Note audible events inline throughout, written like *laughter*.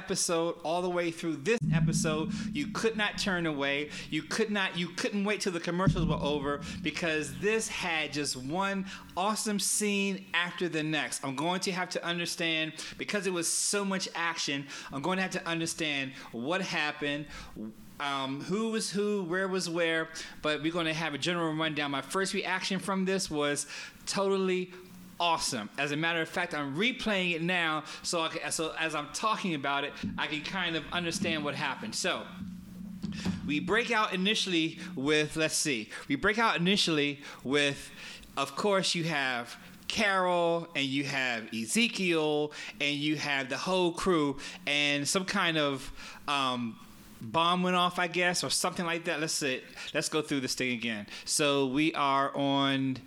episode all the way through this episode. You could not turn away. You could not. You couldn't wait till the commercials were over because this had just one awesome scene after the next. I'm going to have to understand because it was so much action. I'm going to have to understand what happened. Um, who was who, where was where, but we're going to have a general rundown. My first reaction from this was totally awesome. As a matter of fact, I'm replaying it now, so I can, so as I'm talking about it, I can kind of understand what happened. So. We break out initially with, let's see, we break out initially with, of course, you have Carol and you have Ezekiel and you have the whole crew and some kind of um, bomb went off, I guess, or something like that. Let's see. Let's go through this thing again. So we are on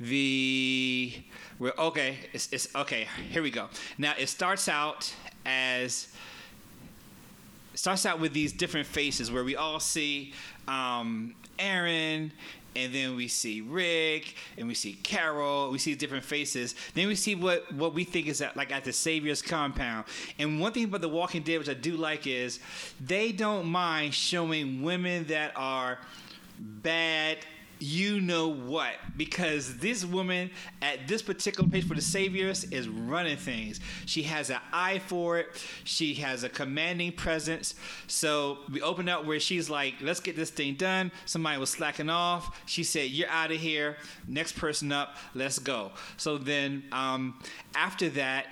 the. We're okay. It's, it's okay. Here we go. Now it starts out as. Starts out with these different faces where we all see um, Aaron and then we see Rick, and we see Carol. We see different faces. Then we see what what we think is at, like at the Savior's compound. And one thing about The Walking Dead, which I do like, is they don't mind showing women that are bad you know what? Because this woman at this particular page for the saviors is running things. She has an eye for it. She has a commanding presence. So we open up where she's like let's get this thing done. Somebody was slacking off. She said you're out of here. Next person up. Let's go. So then um, after that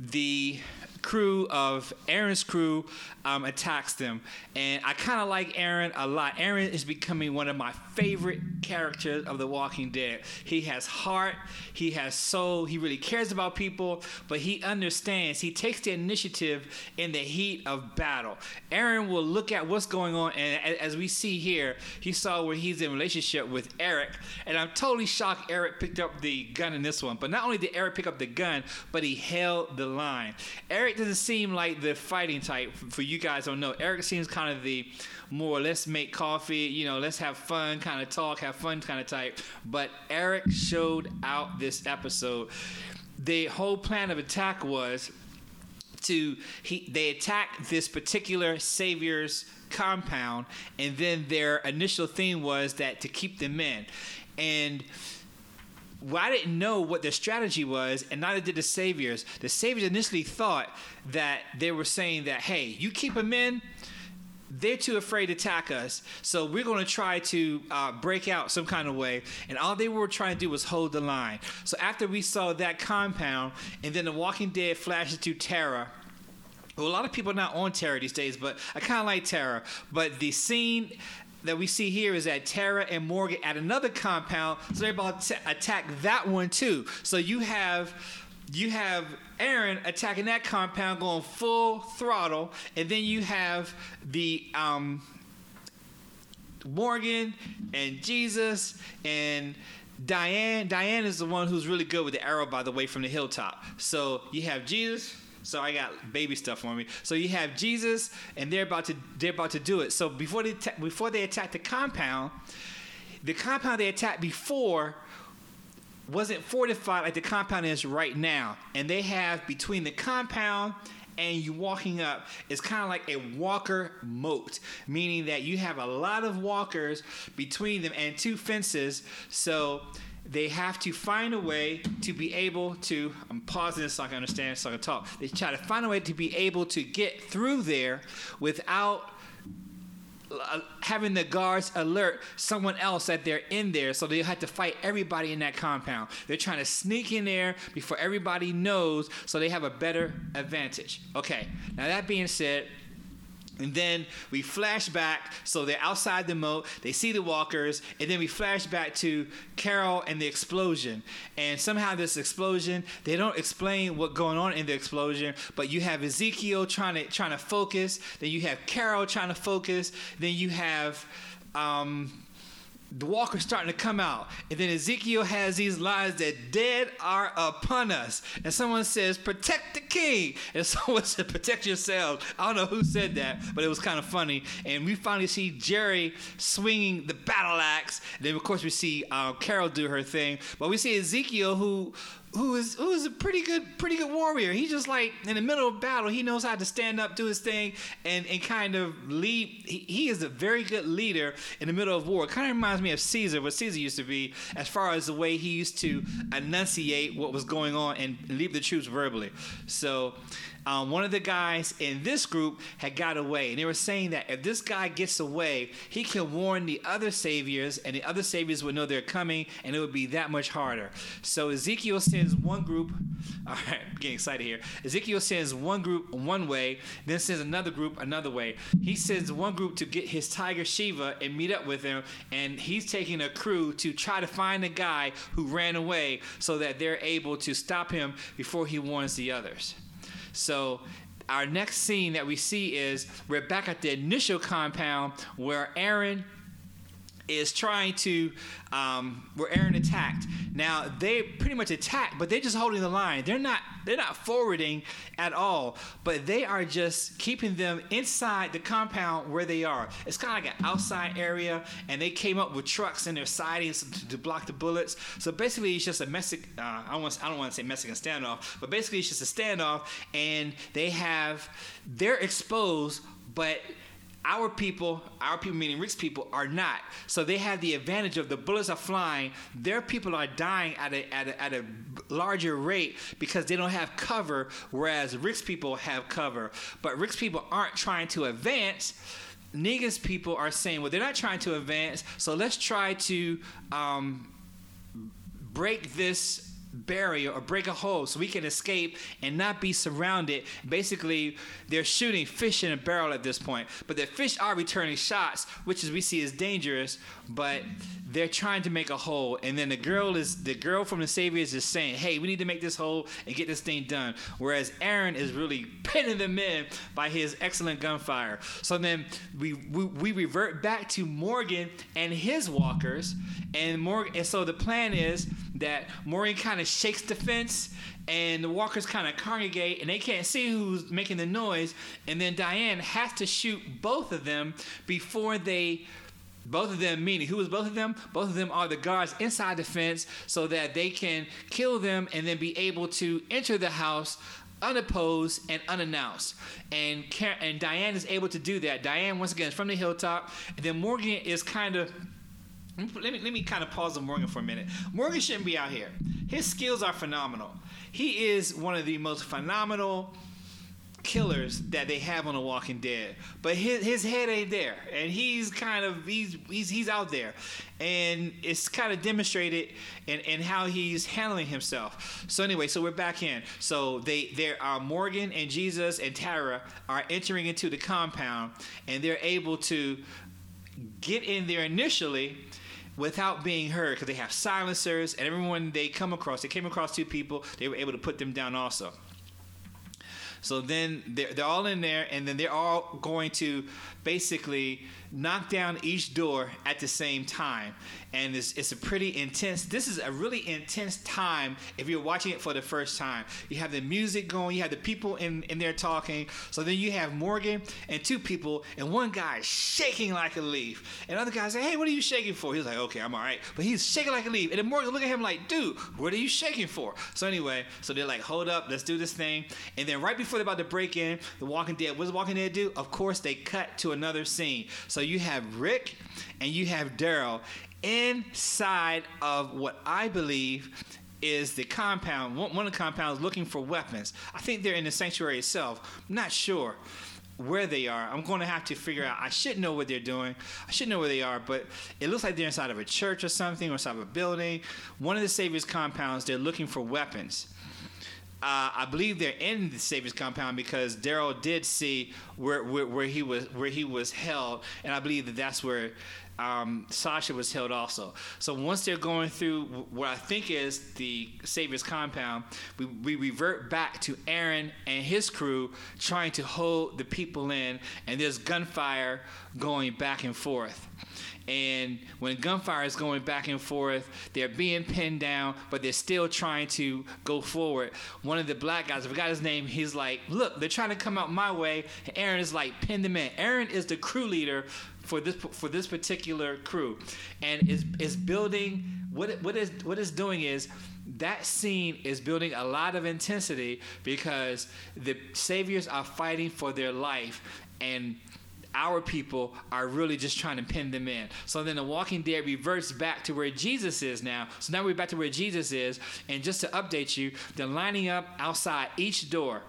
the crew of Aaron's crew um, attacks them, and I kind of like Aaron a lot. Aaron is becoming one of my favorite characters of The Walking Dead. He has heart, he has soul, he really cares about people, but he understands. He takes the initiative in the heat of battle. Aaron will look at what's going on, and as we see here, he saw where he's in relationship with Eric, and I'm totally shocked Eric picked up the gun in this one. But not only did Eric pick up the gun, but he held the line. Eric doesn't seem like the fighting type. For you guys don't know, Eric seems kind of the more let's make coffee, you know, let's have fun kind of talk, have fun kind of type. But Eric showed out this episode. The whole plan of attack was to he they attacked this particular savior's compound and then their initial theme was that to keep them in and well, I didn't know what their strategy was, and neither did the Saviors. The Saviors initially thought that they were saying that, hey, you keep them in, they're too afraid to attack us, so we're going to try to uh, break out some kind of way. And all they were trying to do was hold the line. So after we saw that compound, and then The Walking Dead flashes to Tara. Well, a lot of people are not on Tara these days, but I kind of like Tara. But the scene that we see here is that Tara and Morgan at another compound, so they're about to attack that one too. So you have you have Aaron attacking that compound, going full throttle, and then you have the um, Morgan and Jesus and Diane. Diane is the one who's really good with the arrow, by the way, from the hilltop. So you have Jesus. So I got baby stuff on me. So you have Jesus, and they're about to they're about to do it. So before they ta- before they attack the compound, the compound they attacked before wasn't fortified like the compound is right now. And they have between the compound and you walking up it's kind of like a walker moat meaning that you have a lot of walkers between them and two fences so they have to find a way to be able to i'm pausing this so i can understand so i can talk. They try to find a way to be able to get through there without uh, having the guards alert someone else that they're in there. So they have to fight everybody in that compound. They're trying to sneak in there before everybody knows so they have a better advantage. Okay now that being said and then we flash back, so they're outside the moat, they see the walkers, and then we flash back to Carol and the explosion. And somehow this explosion, they don't explain what's going on in the explosion, but you have Ezekiel trying to trying to focus, then you have Carol trying to focus, then you have um, the walker's starting to come out. And then Ezekiel has these lines that dead are upon us. And someone says, protect the king. And *laughs* someone to protect yourselves. I don't know who said that, but it was kind of funny. And we finally see Jerry swinging the battle axe. And then, of course, we see uh, Carol do her thing. But we see Ezekiel, who who is who is a pretty good pretty good warrior. He just like in the middle of battle, he knows how to stand up, do his thing, and and kind of lead. He, he is a very good leader in the middle of war. Kind of reminds me of Caesar, what Caesar used to be, as far as the way he used to enunciate what was going on and lead the troops verbally. So um, one of the guys in this group had got away, and they were saying that if this guy gets away, he can warn the other saviors, and the other saviors would know they're coming, and it would be that much harder. So Ezekiel sends one group. *laughs* All right, I'm getting excited here. Ezekiel sends one group one way, then sends another group another way. He sends one group to get his tiger Shiva and meet up with him, and he's taking a crew to try to find the guy who ran away, so that they're able to stop him before he warns the others. So our next scene that we see is we're back at the initial compound where Aaron is trying to um, where Aaron attacked. Now they pretty much attacked, but they're just holding the line. They're not they're not forwarding at all, but they are just keeping them inside the compound where they are. It's kind of like an outside area, and they came up with trucks and their sidings to, to block the bullets. So basically, it's just a Mexican. Uh, I I don't want to say Mexican standoff, but basically it's just a standoff, and they have they're exposed, but our people, our people meaning Rick's people, are not. So they have the advantage of the bullets are flying. Their people are dying at a, at a, at a larger rate because they don't have cover, whereas Rick's people have cover. But Rick's people aren't trying to advance. Negan's people are saying, well, they're not trying to advance, so let's try to um, break this barrier or break a hole so we can escape and not be surrounded. Basically, they're shooting fish in a barrel at this point, but the fish are returning shots, which as we see is dangerous. But they're trying to make a hole, and then the girl is the girl from the Saviors is saying, "Hey, we need to make this hole and get this thing done." Whereas Aaron is really *laughs* pinning them in by his excellent gunfire. So then we we, we revert back to Morgan and his walkers, and Morgan. And so the plan is that Morgan kind of shakes the fence and the walkers kind of congregate and they can't see who's making the noise and then Diane has to shoot both of them before they both of them meaning who is both of them both of them are the guards inside the fence so that they can kill them and then be able to enter the house unopposed and unannounced. And and Diane is able to do that. Diane once again is from the hilltop, and then Morgan is kind of Mm-hmm. let me let me kind of pause on Morgan for a minute. Morgan shouldn't be out here. His skills are phenomenal. He is one of the most phenomenal killers that they have on The Walking Dead. But his his head ain't there, and he's kind of he's he's he's out there, and it's kind of demonstrated in, in how he's handling himself. So anyway, so we're back in. So they there are Morgan and Jesus and Tara are entering into the compound, and they're able to get in there initially without being heard because they have silencers and everyone they come across they came across two people they were able to put them down also. So then they're, they're all in there and then they're all going to basically knock down each door at the same time. And it's, it's a pretty intense this is a really intense time if you're watching it for the first time. You have the music going you have the people in, in there talking. So then you have morgan and two people and one guy shaking like a leaf. And other guy say hey what are you shaking for? He's like okay i'm all right. But he's shaking like a leaf. And then morgan look at him like dude what are you shaking for? So anyway so they're like hold up let's do this thing. And then right before they're about to break in the walking dead what does walking dead do? Of course they cut to another scene so you have rick and you have daryl inside of what I believe is the compound, one of the compounds looking for weapons. I think they're in the sanctuary itself. I'm not sure where they are. I'm going to have to figure out. I should know what they're doing. I should know where they are, but it looks like they're inside of a church or something, or inside of a building. One of the Savior's compounds, they're looking for weapons. Uh, I believe they're in the Savior's compound because Daryl did see where, where, where he was where he was held, and I believe that that's where um, Sasha was held also. So once they're going through what I think is the Savior's compound, we, we revert back to Aaron and his crew trying to hold the people in, and there's gunfire going back and forth. And when gunfire is going back and forth, they're being pinned down, but they're still trying to go forward. One of the black guys, I forgot his name, he's like, Look, they're trying to come out my way. And Aaron is like, Pin them in. Aaron is the crew leader for this for this particular crew, and is is building what it, what is what is doing is that scene is building a lot of intensity because the saviors are fighting for their life and our people are really just trying to pin them in. So then the Walking Dead reverts back to where Jesus is now. So now we're back to where Jesus is. And just to update you, they're lining up outside each door.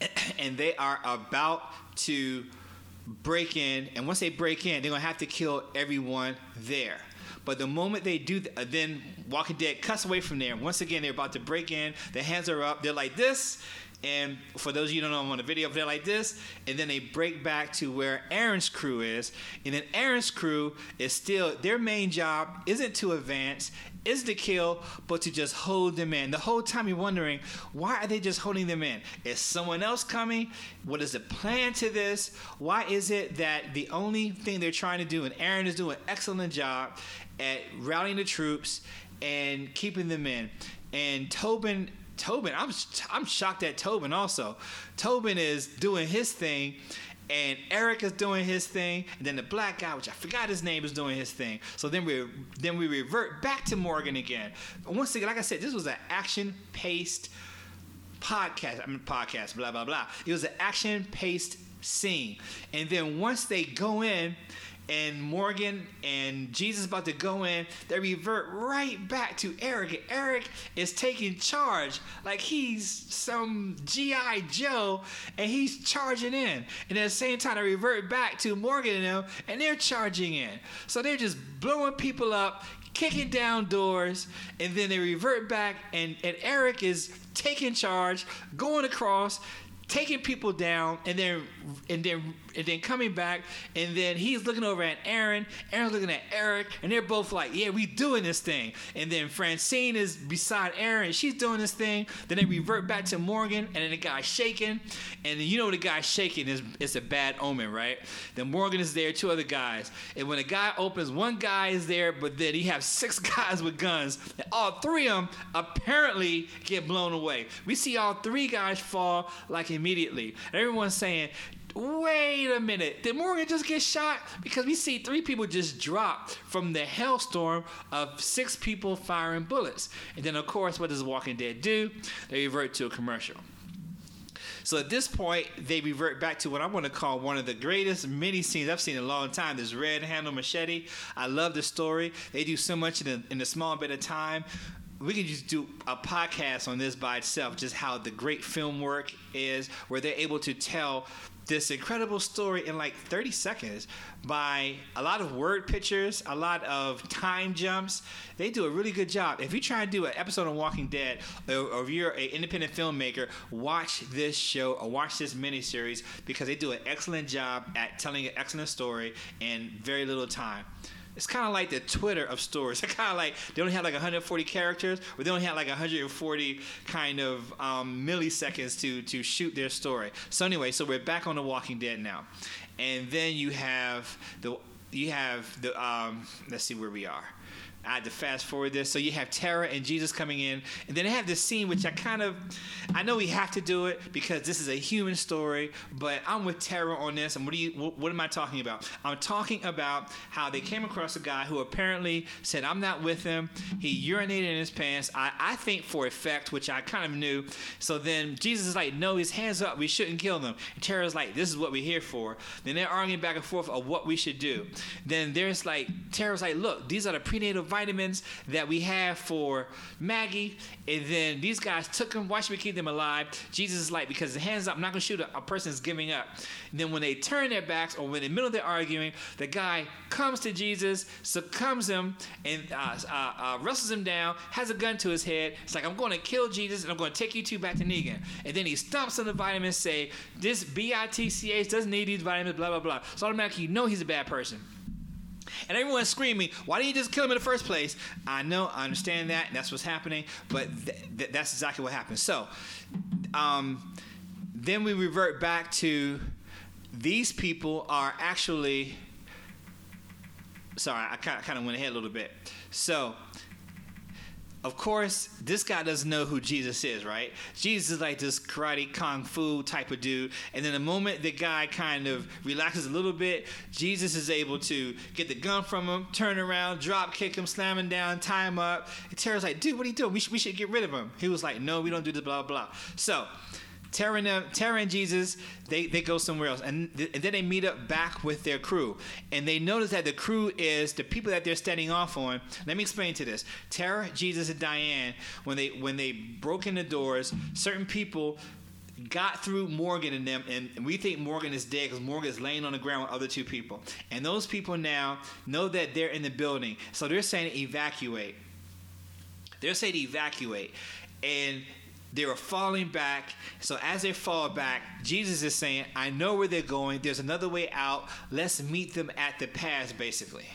*clears throat* And they are about to break in. And once they break in, they're going to have to kill everyone there. But the moment they do, th- then Walking Dead cuts away from there. Once again, they're about to break in. Their hands are up. They're like this. And for those of you who don't know, I'm on the video, they're like this, and then they break back to where Aaron's crew is, and then Aaron's crew is still their main job isn't to advance, is to kill, but to just hold them in. The whole time you're wondering, why are they just holding them in? Is someone else coming? What is the plan to this? Why is it that the only thing they're trying to do, and Aaron is doing an excellent job at rallying the troops and keeping them in, and Tobin Tobin, I'm I'm shocked at Tobin also. Tobin is doing his thing, and Eric is doing his thing, and then the black guy, which I forgot his name, is doing his thing. So then we then we revert back to Morgan again. Once again, like I said, this was an action paced podcast. I mean podcast, blah blah blah. It was an action paced scene, and then once they go in and Morgan and Jesus about to go in, they revert right back to Eric. And Eric is taking charge like he's some G.I. Joe and he's charging in. And at the same time, they revert back to Morgan and them and they're charging in. So they're just blowing people up, kicking down doors, and then they revert back and, and Eric is taking charge, going across, taking people down, and then and then and then coming back, and then he's looking over at Aaron. Aaron's looking at Eric, and they're both like, "Yeah, we doing this thing." And then Francine is beside Aaron, she's doing this thing. Then they revert back to Morgan, and then the guy's shaking, and you know the guy's shaking is it's a bad omen, right? Then Morgan is there, two other guys, and when the guy opens, one guy is there, but then he has six *laughs* guys with guns, and all three of them apparently get blown away. We see all three guys fall like immediately. And everyone's saying, wait a minute, did Morgan just get shot? Because we see three people just drop from the hailstorm of six people firing bullets. And then, of course, what does Walking Dead do? They revert to a commercial. So at this point, they revert back to what I want to call one of the greatest mini scenes I've seen in a long time. This red handle machete. I love the story. They do so much in a, in a small bit of time we could just do a podcast on this by itself, just how the great film work is, where they're able to tell this incredible story in like 30 seconds by a lot of word pictures, a lot of time jumps. They do a really good job. If you try to do an episode of Walking Dead, or, or if you're an independent filmmaker, watch this show or watch this miniseries because they do an excellent job at telling an excellent story in very little time. It's kind of like the Twitter of stories. *laughs* It's kind of like they only have like 140 characters, or they only have like 140 kind of um, milliseconds to to shoot their story. So anyway, so we're back on The Walking Dead now, and then you have the you have the um, let's see where we are. I had to fast forward this. So you have Tara and Jesus coming in, and then they have this scene which I kind of, I know we have to do it because this is a human story. But I'm with Tara on this, and what do you, what, what am I talking about? I'm talking about how they came across a guy who apparently said, "I'm not with him." He urinated in his pants. I, I think for effect, which I kind of knew. So then Jesus is like, "No, his hands up. We shouldn't kill them." And Tara's like, "This is what we're here for." Then they're arguing back and forth of what we should do. Then there's like Tara's like, "Look, these are the prenatal vitamins that we have for Maggie, and then these guys took them. Why should we keep them alive? Jesus is like, because the hands up, I'm not gonna shoot a, a person that's giving up. And then when they turn their backs, or when in the middle of their arguing, the guy comes to Jesus, succumbs him, and uh, uh, uh, wrestles him down, has a gun to his head. It's like, I'm gonna kill Jesus, and I'm gonna take you two back to Negan. And then he stomps on the vitamins, say, this BITCH doesn't need these vitamins, blah blah blah. So automatically you know he's a bad person. And everyone's screaming, why didn't you just kill him in the first place? I know, I understand that, and that's what's happening, but th- th- that's exactly what happened. So, um, then we revert back to these people are actually. Sorry, I kind of went ahead a little bit. So, of course, this guy doesn't know who Jesus is, right? Jesus is like this karate kung fu type of dude. And then the moment the guy kind of relaxes a little bit, Jesus is able to get the gun from him, turn around, drop kick him, slam him down, tie him up. And Tara's like, dude, what are you doing? We should, we should get rid of him. He was like, no, we don't do this, blah, blah. So, Tara and, Tara and Jesus, they, they go somewhere else. And, th- and then they meet up back with their crew. And they notice that the crew is the people that they're standing off on. Let me explain to this. Tara, Jesus, and Diane, when they when they broke in the doors, certain people got through Morgan and them, and we think Morgan is dead because Morgan is laying on the ground with other two people. And those people now know that they're in the building, so they're saying evacuate. They're saying evacuate, and they were falling back. So as they fall back, Jesus is saying, I know where they're going. There's another way out. Let's meet them at the pass, basically.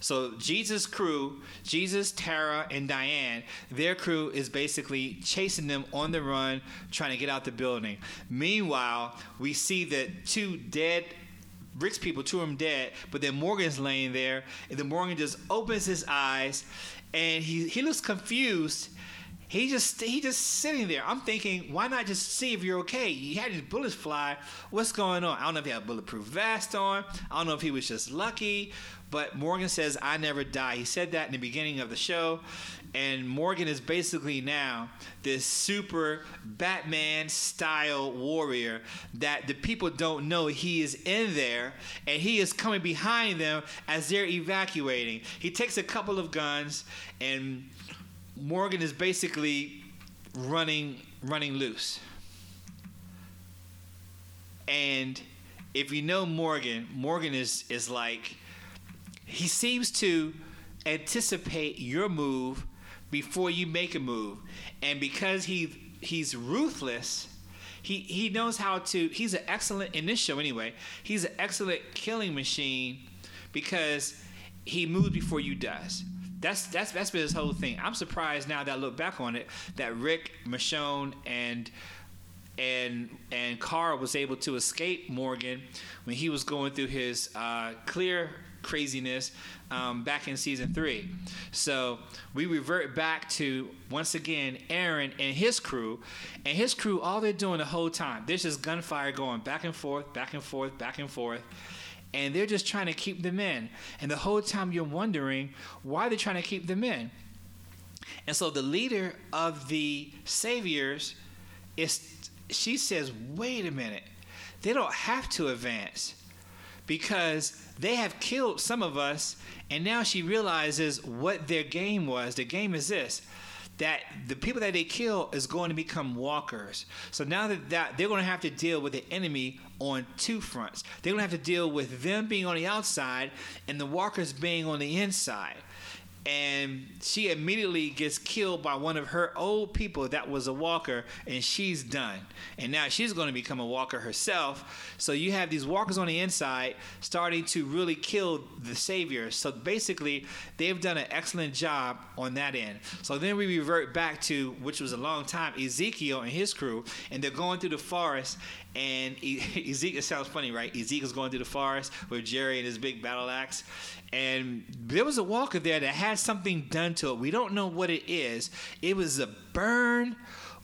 So Jesus' crew, Jesus, Tara, and Diane, their crew is basically chasing them on the run, trying to get out the building. Meanwhile, we see that two dead Rick's people, two of them dead, but then Morgan's laying there, and then Morgan just opens his eyes, and he he looks confused he just he just sitting there. I'm thinking, why not just see if you're okay? You had these bullets fly. What's going on? I don't know if he had a bulletproof vest on. I don't know if he was just lucky. But Morgan says, I never die. He said that in the beginning of the show. And Morgan is basically now this super Batman style warrior that the people don't know he is in there and he is coming behind them as they're evacuating. He takes a couple of guns and Morgan is basically running running loose. And if you know Morgan, Morgan is is like he seems to anticipate your move before you make a move. And because he he's ruthless, he he knows how to he's an excellent in this show anyway. He's an excellent killing machine because he moves before you does. That's that's that's been his whole thing. I'm surprised now that I look back on it that Rick, Michonne, and and and Carl was able to escape Morgan when he was going through his uh, clear craziness um, back in season three. So we revert back to once again Aaron and his crew, and his crew. All they're doing the whole time, there's just gunfire going back and forth, back and forth, back and forth and they're just trying to keep them in. And the whole time you're wondering why they're trying to keep them in. And so the leader of the saviors is she says, "Wait a minute. They don't have to advance because they have killed some of us." And now she realizes what their game was. The game is this that the people that they kill is going to become walkers. So now that, that they're going to have to deal with the enemy on two fronts. They're going to have to deal with them being on the outside and the walkers being on the inside and she immediately gets killed by one of her old people that was a walker and she's done. And now she's going to become a walker herself. So you have these walkers on the inside starting to really kill the savior. So basically they've done an excellent job on that end. So then we revert back to which was a long time ezekiel and his crew and they're going through the forest and *laughs* Ezekiel sounds funny, right? Ezekiel's going through the forest with Jerry and his big battle axe, and there was a walker there that had something done to it. We don't know what it is. It was a burn,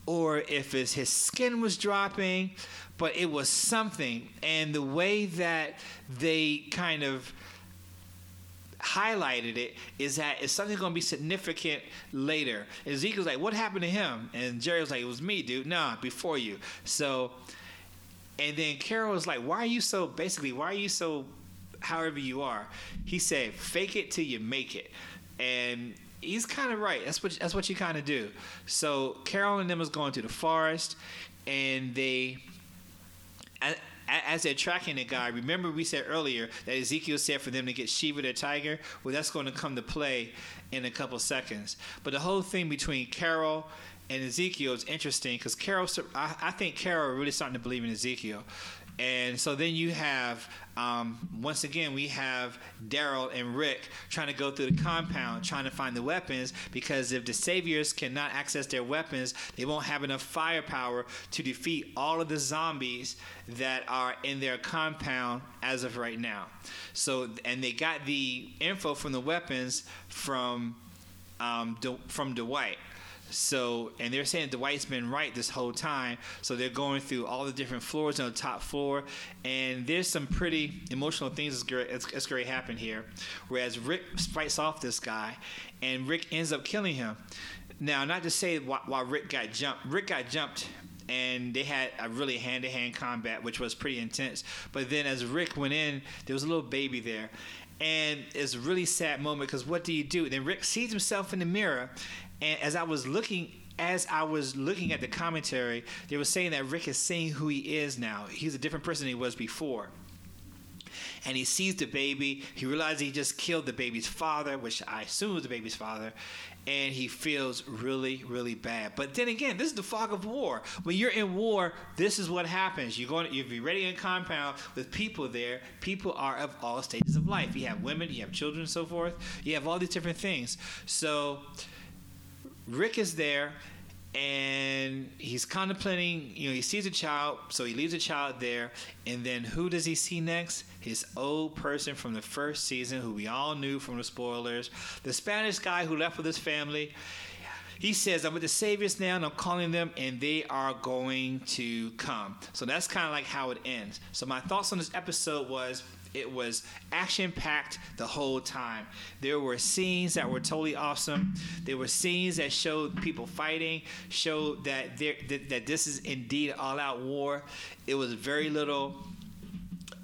or if his skin was dropping, but it was something. And the way that they kind of highlighted it is that it's something going to be significant later. Ezekiel's like, "What happened to him?" And Jerry was like, "It was me, dude. Nah, before you." So, and then Carol was like, "Why are you so basically? Why are you so however you are. He said, "Fake it till you make it," and he's kind of right. That's what that's what you kind of do. So Carol and them is going to the forest, and they. As they're tracking the guy, remember we said earlier that Ezekiel said for them to get Shiva the tiger. Well, that's going to come to play in a couple seconds. But the whole thing between Carol and Ezekiel is interesting because Carol, I, I think Carol really starting to believe in Ezekiel And so then you have, um, once again, we have Daryl and Rick trying to go through the compound, trying to find the weapons, because if the Saviors cannot access their weapons, they won't have enough firepower to defeat all of the zombies that are in their compound as of right now. So, and they got the info from the weapons from um, from Dwight. So, and they're saying Dwight's been right this whole time. So they're going through all the different floors on the top floor, and there's some pretty emotional things that's going to happen here. Whereas Rick fights off this guy, and Rick ends up killing him. Now, not to say why, why Rick got jumped. Rick got jumped and they had a really hand-to-hand combat which was pretty intense but then as rick went in there was a little baby there and it's a really sad moment because what do you do then rick sees himself in the mirror and as I was looking as I was looking at the commentary, they were saying that Rick is saying who he is now. He's a different person than he was before. And he sees the baby. He realizes he just killed the baby's father, which I assume was the baby's father. And he feels really, really bad. But then again, this is the fog of war. When you're in war, this is what happens. You're going to you're ready in compound with people there. People are of all stages of life. You have women, you have children, and so forth. You have all these different things. So Rick is there and he's contemplating, you know, he sees a child, so he leaves a child there. And then who does he see next? His old person from the first season, who we all knew from the spoilers, the Spanish guy who left with his family. He says, I'm with the Saviors now, and I'm calling them, and they are going to come. So that's kind of like how it ends. So, my thoughts on this episode was it was action packed the whole time. There were scenes that were totally awesome. There were scenes that showed people fighting, showed that there that, that this is indeed all out war. It was very little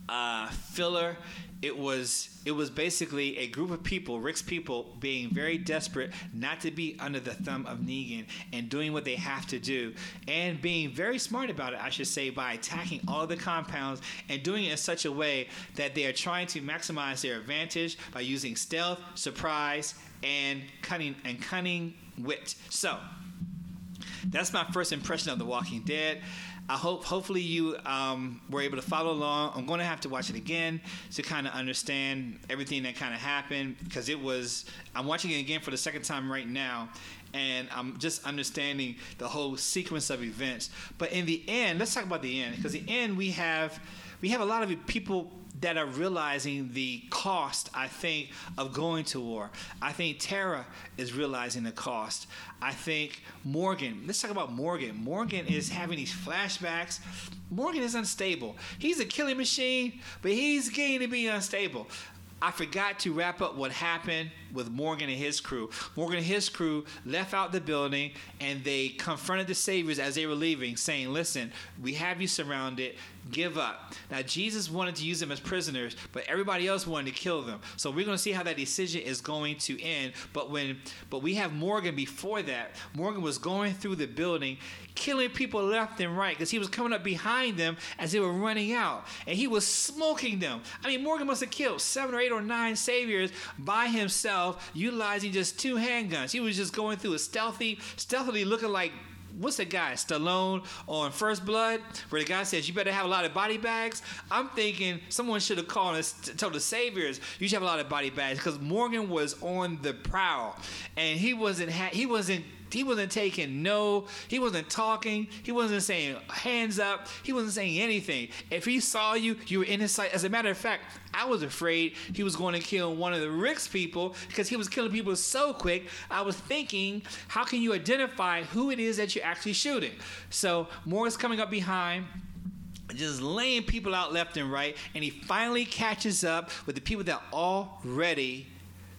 uh, filler it was it was basically a group of people, Rick's people, being very desperate not to be under the thumb of Negan and doing what they have to do, and being very smart about it, I should say, by attacking all the compounds and doing it in such a way that they are trying to maximize their advantage by using stealth, surprise, and cunning and cunning wit. So that's my first impression of The Walking Dead. I hope hopefully you um, were able to follow along. I'm going to have to watch it again to kind of understand everything that kind of happened because it was. I'm watching it again for the second time right now, and I'm just understanding the whole sequence of events. But in the end, let's talk about the end because the end we have we have a lot of people that are realizing the cost, I think, of going to war. I think Tara is realizing the cost. I think Morgan, let's talk about Morgan. Morgan is having these flashbacks. Morgan is unstable. He's a killing machine, but he's getting to be unstable. I forgot to wrap up what happened with Morgan and his crew. Morgan and his crew left out the building and they confronted the Saviors as they were leaving, saying, Listen, we have you surrounded give up. Now, Jesus wanted to use them as prisoners, but everybody else wanted to kill them. So we're going to see how that decision is going to end. But when, but we have Morgan before that. Morgan was going through the building, killing people left and right because he was coming up behind them as they were running out, and he was smoking them. I mean, Morgan must have killed seven or eight or nine saviors by himself, utilizing just two handguns. He was just going through a stealthy, stealthily looking like what's the guy Stallone on First Blood, where the guy says you better have a lot of body bags. I'm thinking someone should have called us, told the Saviors you should have a lot of body bags because Morgan was on the prowl and he wasn't ha- he wasn't he wasn't taking no, he wasn't talking, he wasn't saying hands up, he wasn't saying anything. If he saw you, you were in his sight. As a matter of fact, I was afraid he was going to kill one of the Rick's people because he was killing people so quick. I was thinking, how can you identify who it is that you're actually shooting? So Morgan's coming up behind just laying people out left and right, and he finally catches up with the people that already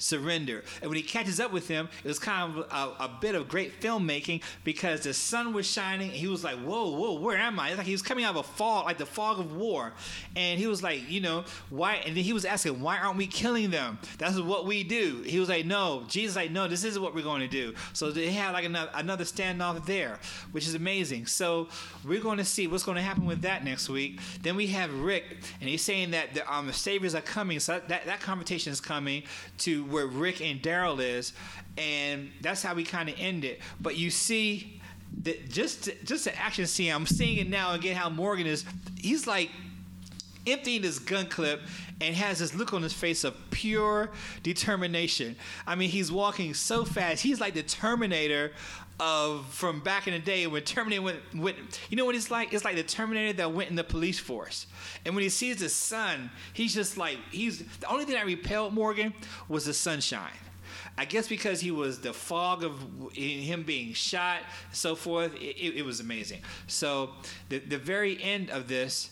surrender. And when he catches up with him, it was kind of a, a, bit of great filmmaking because the sun was shining. He was like, "Whoa, whoa, where am I?" It's like he was coming out of a fog, like the fog of war. And he was like, "You know, why?" And then he was asking, "Why aren't we killing them? That's what we do." He was like, "No." Jesus like, "No, this is what we're going to do." So they had like another, another standoff there, which is amazing. So we're going to see what's going to happen with that next week. Then we have Rick, and he's saying that the um, saviors are coming. So that that conversation is coming to where Rick and Daryl is, and that's how we kind of end it. But you see that just just the action scene, I'm seeing it now again. How Morgan is, he's like emptying his gun clip and has this look on his face of pure determination. I mean, he's walking so fast. He's like the Terminator of from back in the day when Terminator went, went you know what it's like? It's like the Terminator that went in the police force. And when he sees the sun, he's just like he's the only thing that repelled Morgan was the sunshine. I guess because he was the fog of him being shot, so forth. It, it was amazing. So the the very end of this,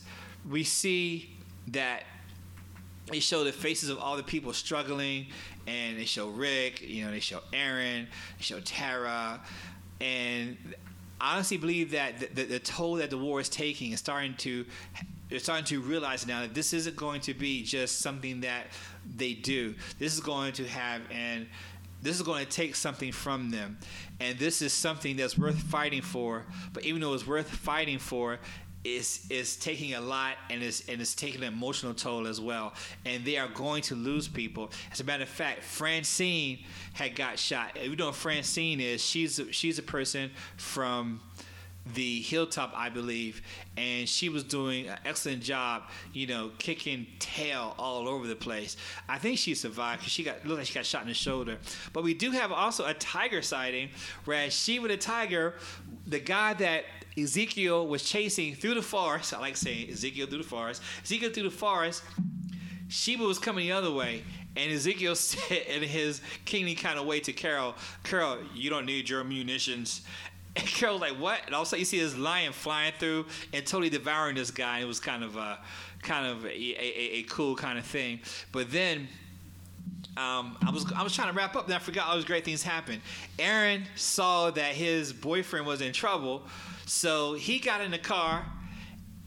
we see that they show the faces of all the people struggling, and they show Rick. You know, they show Aaron. They show Tara, and I honestly believe that the, the, the toll that the war is taking is starting to they're starting to realize now that this isn't going to be just something that they do. This is going to have and this is going to take something from them. And this is something that's worth fighting for. But even though it's worth fighting for, is is taking a lot and is and is taking an emotional toll as well. And they are going to lose people. As a matter of fact, Francine had got shot. You know Francine is? She's she's a person from the hilltop, I believe, and she was doing an excellent job, you know, kicking tail all over the place. I think she survived because she got looked like she got shot in the shoulder. But we do have also a tiger sighting, whereas she with a tiger, the guy that Ezekiel was chasing through the forest. I like saying Ezekiel through the forest. Ezekiel through the forest. Shiva was coming the other way, and Ezekiel *laughs* said in his kingly kind of way to Carol, Carol, you don't need your munitions. *laughs* And Carol's like, what? And all of a sudden you see this lion flying through and totally devouring this guy. It was kind of a, kind of a, a, a cool kind of thing. But then um, I was I was trying to wrap up, and I forgot all those great things happened. Aaron saw that his boyfriend was in trouble, so he got in the car.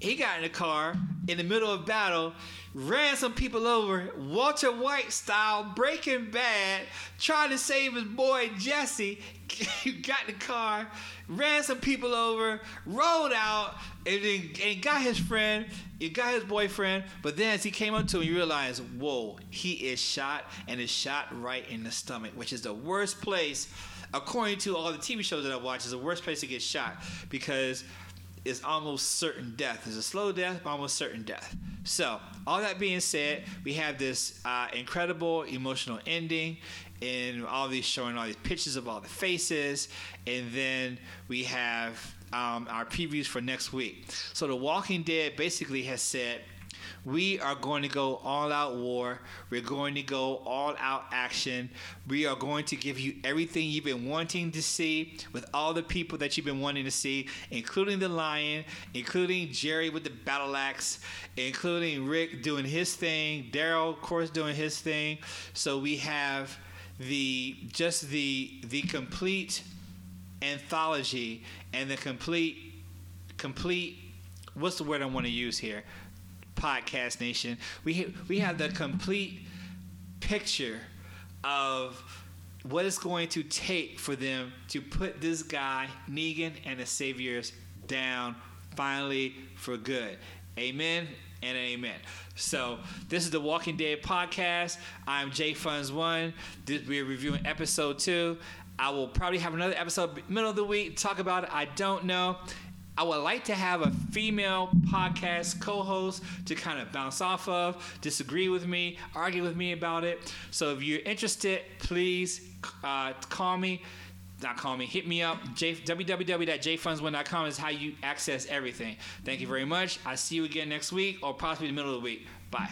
He got in the car in the middle of battle, ran some people over, Walter White style, Breaking Bad, trying to save his boy Jesse. He *laughs* got in the car, ran some people over, rolled out, and then and got his friend, he got his boyfriend. But then as he came up to him, you realize, whoa, he is shot and is shot right in the stomach, which is the worst place according to all the TV shows that I watch, is the worst place to get shot because it's almost certain death. It's a slow death, but almost certain death. So, all that being said, we have this uh, incredible emotional ending, and all these showing all these pictures of all the faces, and then we have um, our previews for next week. So, The Walking Dead basically has said we are going to go all out war. We're going to go all out action. We are going to give you everything you've been wanting to see with all the people that you've been wanting to see, including the lion, including Jerry with the battle axe, including Rick doing his thing, Daryl, of course, doing his thing. So we have the just the the complete anthology and the complete complete what's the word I want to use here? Podcast Nation. We we have the complete picture of what it's going to take for them to put this guy Negan and the Saviors down finally for good. Amen and amen. So this is the Walking Dead podcast. I'm Jay Funds One. This, we're reviewing episode two. I will probably have another episode middle of the week talk about it. I don't know. I would like to have a female podcast co host to kind of bounce off of, disagree with me, argue with me about it. So if you're interested, please uh, call me. Not call me, hit me up. J- www.jfunds1.com is how you access everything. Thank you very much. I'll see you again next week or possibly the middle of the week. Bye.